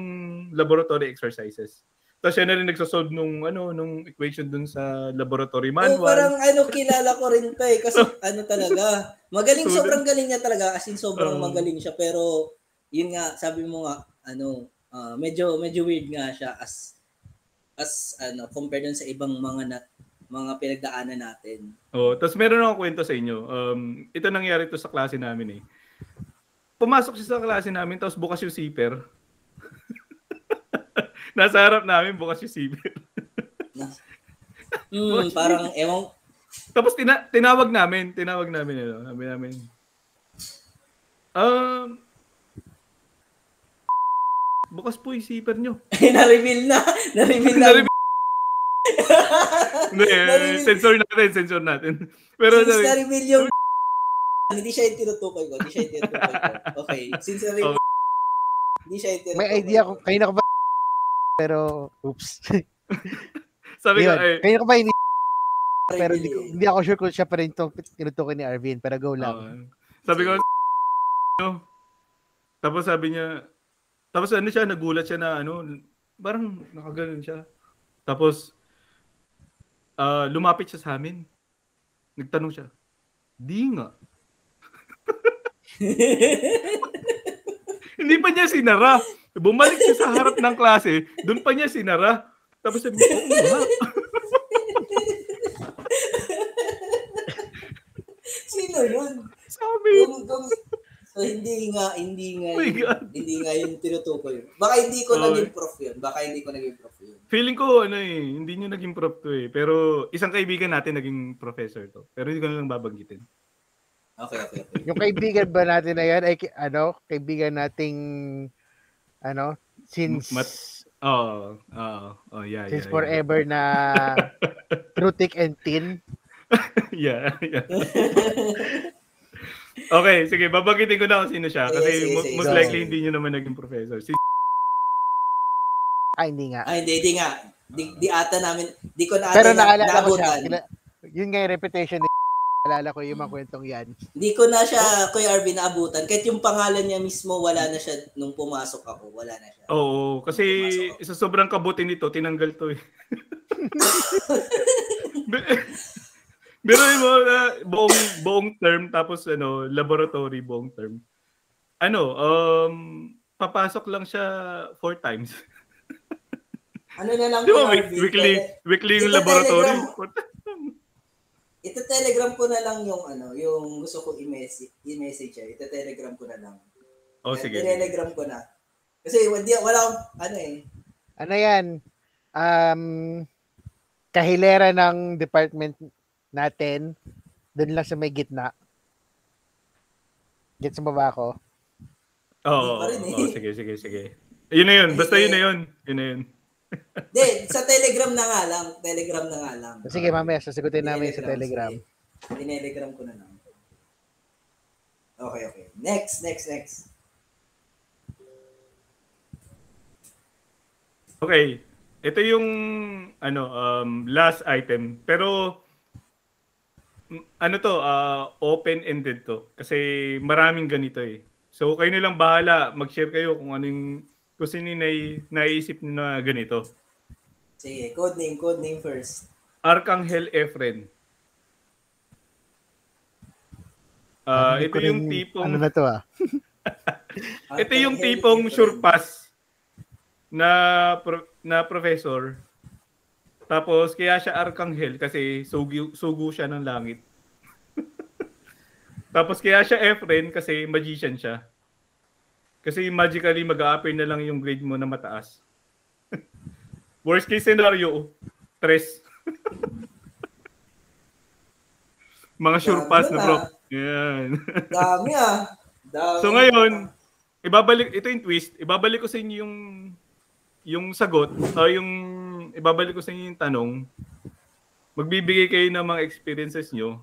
laboratory exercises. Tapos siya na rin nagsosolve nung ano nung equation dun sa laboratory manual. parang ano, kilala ko rin to eh. Kasi ano talaga, magaling, sobrang galing niya talaga. As in, sobrang Oo. magaling siya. Pero, yun nga, sabi mo nga, ano, ah, medyo, medyo weird nga siya as, as, ano, compared dun sa ibang mga na, mga pinagdaanan natin. Oh, tapos meron akong kwento sa inyo. Um, ito nangyari to sa klase namin eh. Pumasok siya sa klase namin tapos bukas yung zipper. Nasa harap namin bukas yung zipper. Hmm, parang, ewan, Tapos tina- tinawag namin, tinawag namin ano, sabi namin. Um, bukas po yung zipper nyo. na-reveal na, na-reveal na. Narinig- Hindi, eh, sensor natin, sensor natin. Pero Since sabi, na-reveal yung hindi siya yung tinutukoy ko, hindi siya yung tinutukoy ko. Okay, since na-reveal hindi siya yung tinutukoy May idea ko, kayo na ko ba? Pero, oops. sabi ko, Yun, eh, kayo na ko ba ini pero hindi, ko, hindi ako sure kung siya pa rin itong tinutukoy ni Arvin, pero go lang. Sabi ko, no? Tapos sabi niya, tapos ano siya, nagulat siya na ano, parang nakaganon siya. Tapos, ah, lumapit siya sa amin. Nagtanong siya, di nga. Hindi pa niya sinara. Bumalik siya sa harap ng klase, doon pa niya sinara. Tapos sabi ko, nga. Sino yun? Sabi, Kung, kung, so hindi nga, hindi nga, Oh yun, hindi nga yung tinutukoy. Baka hindi ko Oh. naging prof yun. Baka hindi ko naging prof yun. Feeling ko ano eh, hindi nyo naging prof to eh. Pero isang kaibigan natin naging professor to. Pero hindi ko na lang babanggitin. Okay, okay, okay. Yung kaibigan ba natin na yan, ay, ano, kaibigan nating, ano, since, Mat- Oo. Oo. Oh, yeah, since yeah, forever na through thick and thin. Yeah. yeah. okay, sige. Babanggitin ko na kung sino siya. Kasi Sige, sige, mo- sige, most go. likely hindi nyo naman naging professor. Si Ay, hindi nga. Ay, hindi, hindi nga. Di, di ata namin, di ko na ata Pero na, naalala ko siya. yun nga yung reputation ni Naalala ko yung mga kwentong yan. Hindi ko na siya, Kuya Arvin, naabutan. Kahit yung pangalan niya mismo, wala na siya nung pumasok ako. Wala na siya. Oo, kasi sa sobrang kabuti nito, tinanggal to eh. Pero mo na buong buong term tapos ano, laboratory buong term. Ano, um papasok lang siya four times. Ano na lang, Di ba Kuya week- Arvin? weekly weekly yung laboratory. Ito telegram ko na lang yung ano, yung gusto ko i-message, i-message siya. Ito telegram ko na lang. Oh sige. Telegram ko na. Kasi hindi wala akong ano eh. Ano yan? Um, kahilera ng department natin, doon lang sa may gitna. Gets mo ba ako? Oo, rin eh. oh, sige, sige, sige. Yun na yun. Basta yun na yun. Yun na yun. Hindi, sa Telegram na nga lang. Telegram na nga lang. Sige, mamaya, sasagutin namin sa Telegram. sige. Tinelegram ko na lang. Okay, okay. Next, next, next. Okay. Ito yung ano um last item pero ano to uh, open-ended to kasi maraming ganito eh. So kayo na lang bahala mag-share kayo kung anong kung sino nai, naisip na ganito. Sige, code name, code name first. Arcangel Efren. Ah, Hindi ito rin- yung tipong Ano na to ah? ito yung tipong sure pass na pro- na professor. Tapos kaya siya arkanghel kasi sugu, sugu siya ng langit. Tapos kaya siya Efren kasi magician siya. Kasi magically mag-a-appear na lang yung grade mo na mataas. Worst case scenario, tres. Mga sure pass na bro. ah. Yan. Dami ah. Dami. So ngayon, ibabalik ito yung twist, ibabalik ko sa inyo yung yung sagot o yung ibabalik ko sa inyo yung tanong. Magbibigay kayo ng mga experiences nyo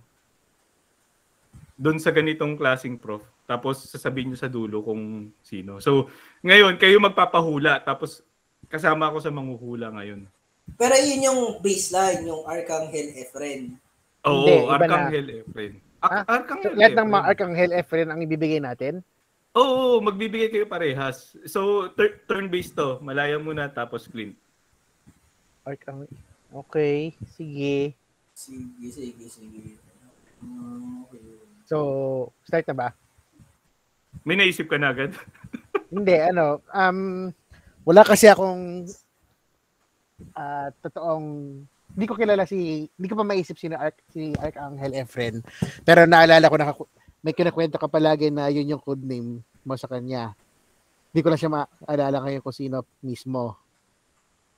doon sa ganitong klasing prof. Tapos sasabihin nyo sa dulo kung sino. So, ngayon, kayo magpapahula. Tapos, kasama ako sa manghuhula ngayon. Pero yun yung baseline, yung Archangel Efren. Oo, Hindi. Arkanghel Efren. Ar- Ah, Arkanghel Lahat ng Efren. mga Arkanghel Efren ang ibibigay natin? Oo, magbibigay kayo parehas. So, tur- turn-based to. Malaya muna, tapos Clint. Arkanghel. Okay, sige. Sige, sige, sige. Okay. So, start na ba? May naisip ka na agad? Hindi, ano, um, wala kasi akong ah, totoong hindi ko kilala si hindi ko pa maisip si Ark si Archangel Efren. Pero naalala ko na may kinakwento ka palagi na yun yung code name mo sa kanya. Hindi ko na siya maalala ngayon kung sino mismo.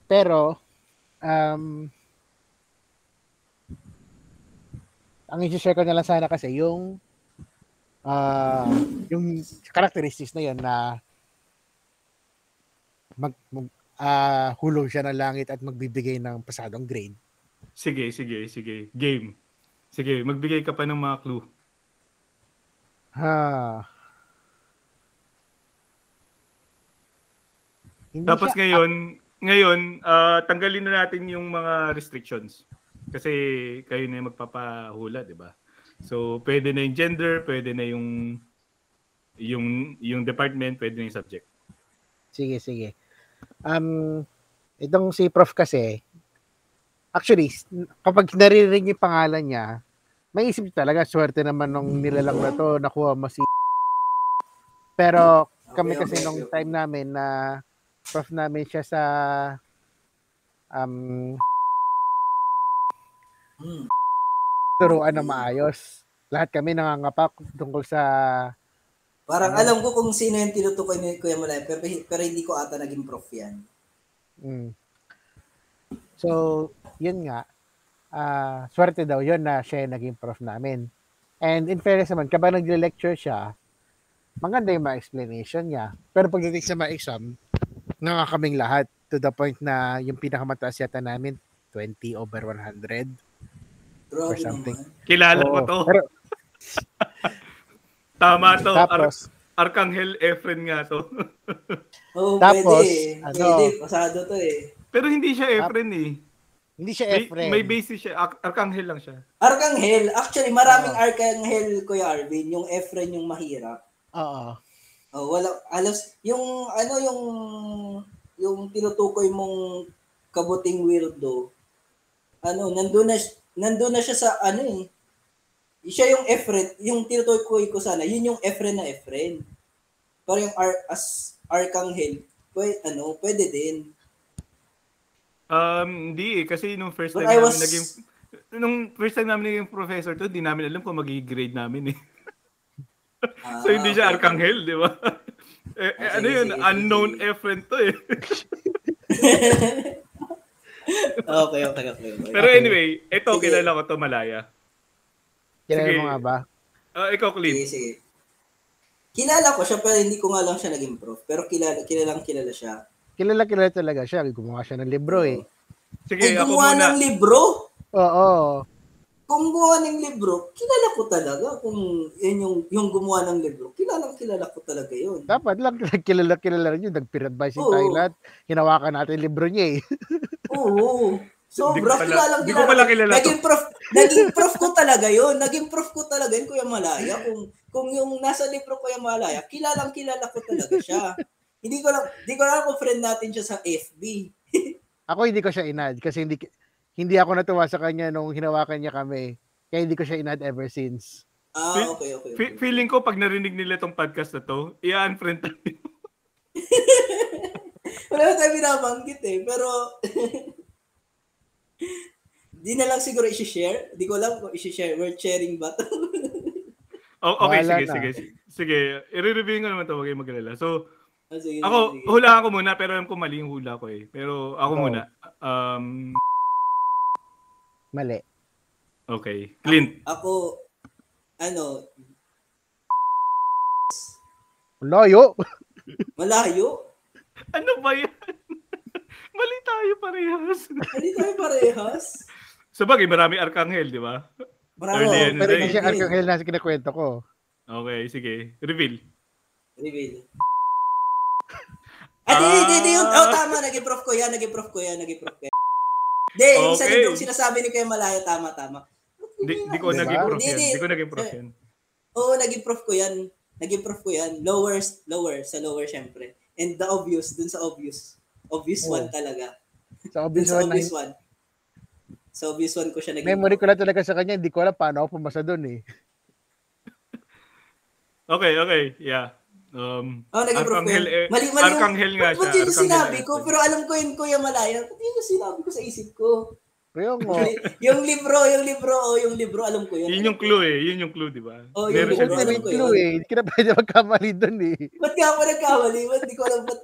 Pero um ang i-share ko na lang sana kasi yung ah yung characteristics na yun na mag, mag ah, hulog siya ng langit at magbibigay ng pasadong grade. Sige, sige, sige. Game. Sige, magbigay ka pa ng mga clue. Ha. Hindi Tapos siya- ngayon, ngayon, ah, tanggalin na natin yung mga restrictions. Kasi kayo na yung magpapahula, di ba? So, pwede na yung gender, pwede na yung yung yung department, pwede na yung subject. Sige, sige. Um, itong si Prof kasi, actually, kapag naririnig yung pangalan niya, may isip talaga, swerte naman nung nilalang na to, nakuha mo si Pero kami kasi nung time namin na prof namin siya sa um. Turuan na maayos. Lahat kami nangangapak tungkol sa Parang Ano? alam ko kung sino yung tinutukoy ni Kuya Malay, pero, pero hindi ko ata naging prof yan. Mm. So, yun nga. ah swerte daw yun na siya yung naging prof namin. And in fairness naman, kapag nagle-lecture siya, maganda yung mga explanation niya. Pero pagdating sa mga exam, nga kaming lahat to the point na yung pinakamataas yata namin, 20 over 100. Grabe Or something. naman. Kilala ko Oo. to. Pero Tama to. Ar- tapos, Arkanghel Efren nga to. Oo, Tapos, pwede. ano? Pwede, pasado to eh. Pero hindi siya Efren eh. hindi siya May, Efren. may basis siya. Ar- Arkanghel lang siya. Arkanghel, actually maraming Oo. Arkanghel, Kuya Arvin, yung Efren yung mahirap. Oo. Oh, wala alos yung ano yung yung tinutukoy mong kabuting weirdo. Ano, nandoon na nandoon na siya sa ano eh. Siya yung Efren, yung tinutukoy ko sana, yun yung Efren na Efren. Pero yung Ar, as Arkanghel, pwede, ano, pwede din. Um, hindi eh. Kasi nung first But time I namin was- naging... Nung first time namin naging professor to, di namin alam kung magiging grade namin eh. Ah, So hindi siya okay. Arkanghel, di ba? eh, eh, Ah, ano yun? Unknown. Efren to eh. okay, okay, okay. okay. Pero anyway, ito Sige. kilala ko to Malaya. Kilala Sige. mo nga ba? Ah, ikaw, Sige, Clint. sige. Kilala ko siya pero hindi ko nga lang siya naging prof. Pero kilala, kilalang kilala siya. Kilala kilala talaga siya. Gumawa siya ng libro eh. Sige, Ay, ako gumawa muna. ng libro? Oo. Kung gumawa ng libro, kilala ko talaga kung yun yung, yung gumawa ng libro. Kilalang kilala ko talaga yun. Dapat lang kilala kilala rin yun. Nag-peer-advising Oo. tayo lahat. Hinawakan natin yung libro niya eh. Oo. Sobra, pala- kilalang di ko pala kilala to. Naging prof, naging prof ko talaga yun. Naging prof ko talaga yun, Kuya Malaya. Kung, kung yung nasa libro Kuya Malaya, kilalang kilala ko talaga siya. hindi ko lang, hindi ko lang kung friend natin siya sa FB. Ako hindi ko siya inad kasi hindi hindi ako natuwa sa kanya nung hinawakan niya kami. Kaya hindi ko siya inad ever since. Ah, okay, okay. Okay. feeling ko pag narinig nila tong podcast na to, i-unfriend tayo. Wala na tayo binabanggit eh. Pero, di na lang siguro isi-share. Di ko alam kung isi-share. We're sharing ba? O- okay, Bahala sige, na. sige, sige. Sige, i-review ko naman to, huwag kayong magalala. So, Ah, sige, ako, sige. hulaan ko muna, pero alam ko mali yung hula ko eh. Pero ako Oh. muna. Um, Mali. okay. Clint. Ako, ano, Layo. malayo. Ano ba yan? mali tayo parehas. Hindi tayo parehas. Sabagay, marami arkanghel, di ba? Bravo. Early Pero hindi siya Arcangel na kinakwento ko. Okay, sige. Reveal. Reveal. Ah, di, di, di, yun. Oh, tama, naging prof ko yan, naging prof ko yan, naging prof ko yan. Di, yung sa Okay. librong sinasabi ni Kuya Malaya, tama, tama. Di, di ko Diba? naging prof Di, yan. di. Di ko naging prof yan. Oo, naging prof ko yan. Naging prof ko yan. Lower, lower, sa lower syempre. And the obvious, dun sa obvious. Obvious Oh. one talaga. Sa Dun obvious sa one, obvious one. Sa obvious one ko siya naging memory ko lang talaga sa kanya, hindi ko alam paano ako pumasa doon eh. Okay, okay. Yeah. Um, Oh, naging prof ko Arkanghel, eh, Mali, mali yung- Arkanghel nga siya. Ba't yun sinabi ko? Pero alam ko yun, Kuya Malaya. Ba't yun yung sinabi ko sa isip ko? Pero mo, yung libro, yung libro, oh, yung libro, alam ko yun. Yun yung clue eh. Yun yung clue, di ba? Oh, yun Meron yung ko yun. clue eh. Hindi ka na pwede magkamali doon eh. Ba't ka ako nagkamali? Ba't di ko alam ba't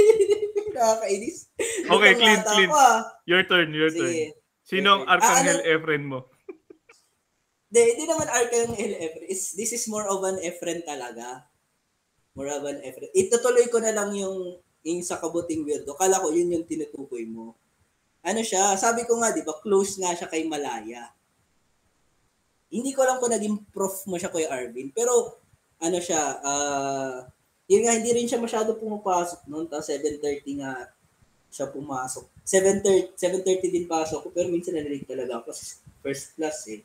nakakainis? Okay, Clint, Clint. ah. Your turn, your turn. Sige. Sino ang Ah, Arkanghel ano? Efren mo? Hindi, hindi naman Archangel Efren. It's, this is more of an Efren talaga. More of an Efren. Itutuloy ko na lang yung, yung sa kabuting weirdo. Kala ko yun yung tinutukoy mo. Ano siya, sabi ko nga, di ba, close nga siya kay Malaya. Hindi ko alam kung naging prof mo siya, Kuya Arvin. Pero, ano siya, ah, yun nga, hindi rin siya masyado pumapasok noon. Tapos 7.30 nga siya pumasok. 7.30, 7.30 din pasok ko, pero minsan narinig talaga ako sa first class eh.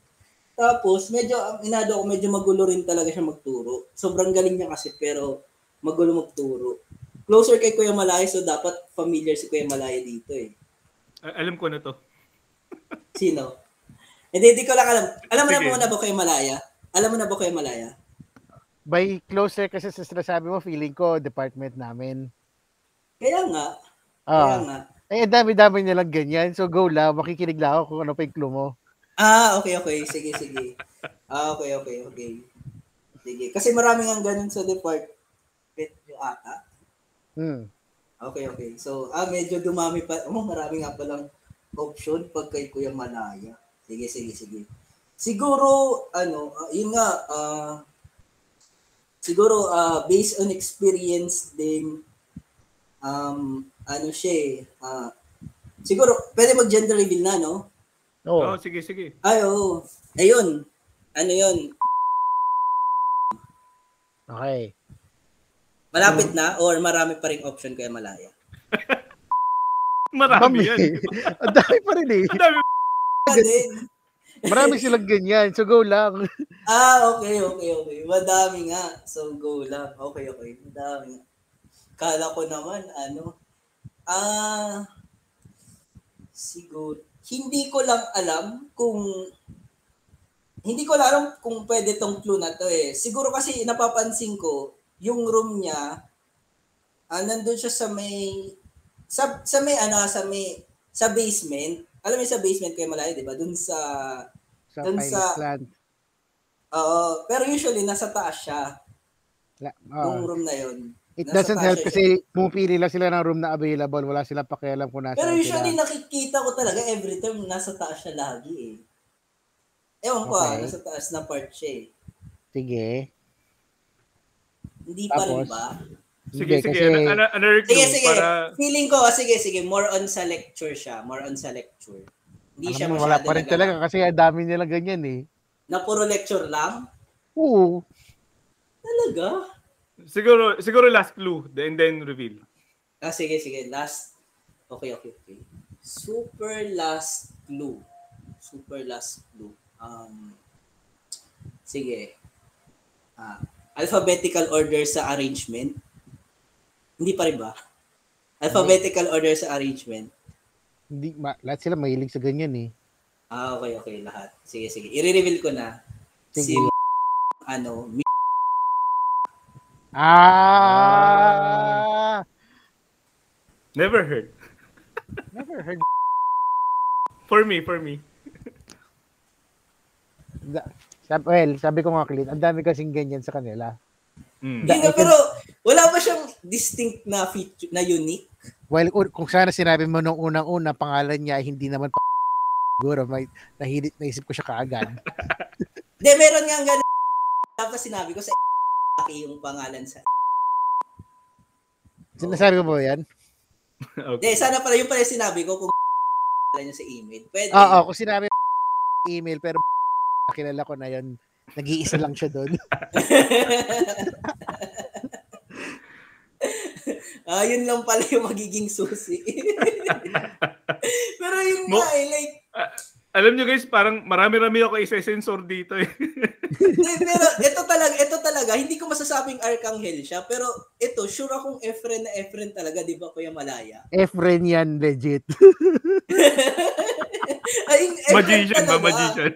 Tapos, medyo, inado ko, medyo magulo rin talaga siya magturo. Sobrang galing niya kasi, pero magulo magturo. Closer kay Kuya Malaya, so dapat familiar si Kuya Malaya dito eh. Alam ko na to. Sino? Hindi, hindi ko lang alam. Alam mo na Sige. po na ba Kuya Malaya? Alam mo na ba Kuya Malaya? By closer kasi sa sinasabi mo, feeling ko, department namin. Kaya nga. Kaya Ah, nga. eh, ang dami-dami nilang ganyan. So, go lang. Makikinig lang ako kung ano pa yung clue mo. Ah, okay, okay. Sige, sige. Ah, okay, okay, okay. Sige. Kasi maraming ang ganun sa department yung ata. Hmm. Okay, okay. So, ah, medyo dumami pa. Oh, marami nga palang option pag kay Kuya Malaya. Sige, sige, sige. Siguro, ano, ah, yun nga, ah, siguro, ah, based on experience din, um, ano siya eh, ah, siguro, pwede mag-gender reveal na, no? Oh, Oo. sige, sige. Ay, oo. Ayun. Ano yun? Okay. Malapit na or marami pa ring option kaya Malaya? Marami yan. ang dami pa rin eh. Ang dami. Din. Marami silang ganyan. So, go lang. Ah, okay, okay, okay. Madami nga. So, go lang. Okay, okay. Madami nga. Kala ko naman, ano, ah, siguro, hindi ko lang alam kung, hindi ko lang alam kung pwede tong clue na to eh. Siguro kasi napapansin ko, yung room niya, ah, nandun siya sa may, sa, sa may, ano, sa may, sa basement. Alam mo sa basement kayo malayo, di ba? Dun sa, Sa Dun sa- plant. Oo, pero usually nasa taas siya, La, yung room na yun. it nasa doesn't help kasi pumipili lang sila ng room na available. Wala silang pakialam kung nasa Pero usually sila. nakikita ko talaga every time nasa taas siya lagi eh. Ewan ko ah, nasa taas na part siya eh. Sige. Hindi pa rin Tapos? ba? Sige, sige. kasi- Ano- ano- Another clue Sige, sige. para... Feeling ko, sige, sige. More on sa lecture siya. More on sa lecture. Hindi Alam siya mo, wala pa rin talaga kasi ang dami nilang ganyan eh. Na puro lecture lang? Oo. Talaga? Siguro, siguro last clue, and then reveal. Ah, sige, sige. Last. Okay, okay, okay. Super last clue. Super last clue. Um, sige. Ah, alphabetical order sa arrangement. Hindi pa rin ba? Alphabetical order sa arrangement. Hindi, ma, lahat sila mahilig sa ganyan eh. Ah, okay, okay. Lahat. Sige, sige. I-reveal ko na. Si Sige. ano, mi- Ah! Never heard. Never heard. For me, for me. Sabi, well, sabi ko nga, Clint, ang dami kasing ganyan sa kanila. Mm. Hindi nga, pero wala ba siyang distinct na feature, na unique? Well, un- kung sana sinabi mo nung unang-una, pangalan niya, ay hindi naman pa siguro, may nahilit, naisip ko siya kaagad. Hindi, meron nga ganun. Tapos sinabi ko sa yung pangalan sa Sinasabi ko ba yan? Hindi, Okay. sana pala yung pala yung sinabi ko kung pangalan niya sa email. Pwede. Oo, kung sinabi email, pero kilala ko na yun. Nag-iisa lang siya doon. Ah, yun lang pala yung magiging susi. pero yun Mo- nga eh, like, Alam nyo guys, parang marami-rami ako isa-sensor dito eh. Pero ito talaga, ito talaga, hindi ko masasabing Arcangel siya, pero ito, sure akong Efren na Efren talaga, di ba, Kuya Malaya? Efren yan, legit. Ay, Efren magician ba? talaga. Magician.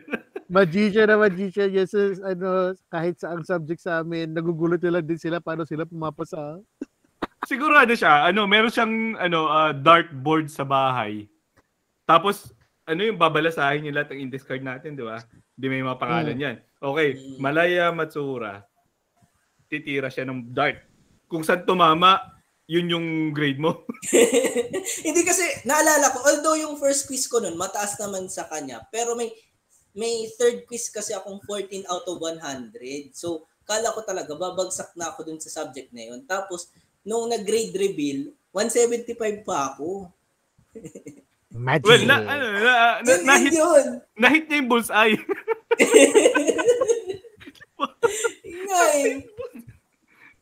Magician na magician. Yes, ano, kahit sa ang subject sa amin, nagugulat na lang din sila paano sila pumapasa. Sigurado siya, ano, meron siyang ano, ah, dartboard sa bahay. Tapos, ano yung babalasahin yung lahat ng in-discard natin, di ba? Di may mga pangalan yan. Okay, Mm. Malaya Matsura. Titira siya ng dart. Kung saan tumama, yun yung grade mo. hindi kasi, naalala ko, although yung first quiz ko nun, mataas naman sa kanya, pero may may third quiz kasi akong 14 out of 100. So, kala ko talaga, babagsak na ako dun sa subject na yun. Tapos, nung nag-grade reveal, 175 pa ako. Magic. Well, na, ano, na, na, Yun, na-hit, yun yun. na-hit niya yung bullseye. Nga eh.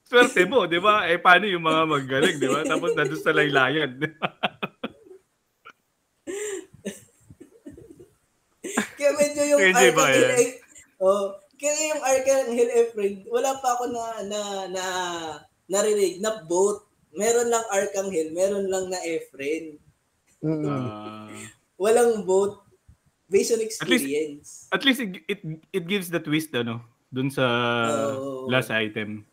Swerte mo, di ba? Eh, paano yung mga magaling, di ba? Tapos nandun sa laylayan. di ba? Kaya medyo yung Enjoy ba yan? eh, oh, kaya yung Arcangel Efren, wala pa ako na, na, na, narinig na both. Meron lang Arcangel, meron lang na. Mm-mm. Ah, Walang both. Based on least- experience. at least it, it, it gives the twist, ano? Dun sa Oo. last item.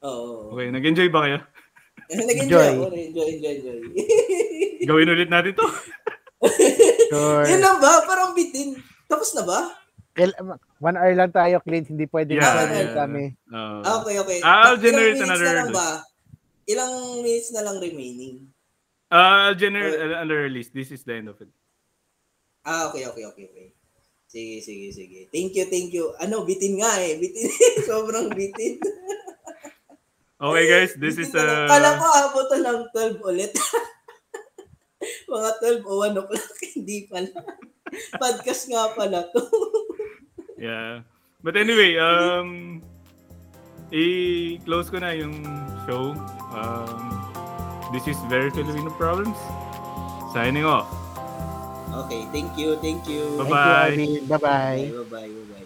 Oo. Okay, nag-enjoy ba kayo? Nag-enjoy Enjoy. ako. Enjoy, enjoy, enjoy. Gawin ulit natin to. Sure. Yun lang ba? Parang bitin. Tapos na ba? Kail- one hour lang tayo, Clint. Hindi pwede Yeah, na yeah. kami. Uh, Ah, okay, okay. I'll Ilang generate minutes another- na lang ba? Ilang minutes na lang remaining? uh, generate another release. This is the end of it. Ah, okay, okay, okay, okay. Sige, sige, sige. Thank you, thank you. Ano, bitin nga eh. Bitin. Sobrang bitin. Okay guys, this is Bitin na lang. uh, Kala ko abutan ng 12 ulit. Mga 12 o 1 o'clock. Hindi pala. Podcast nga pala to. Yeah. But anyway, um i-close ko na yung show. Um this is Very Filipino Problems. Signing off. Okay, thank you, thank you. Bye-bye. Thank you. Bye-bye. Bye, bye, bye, bye.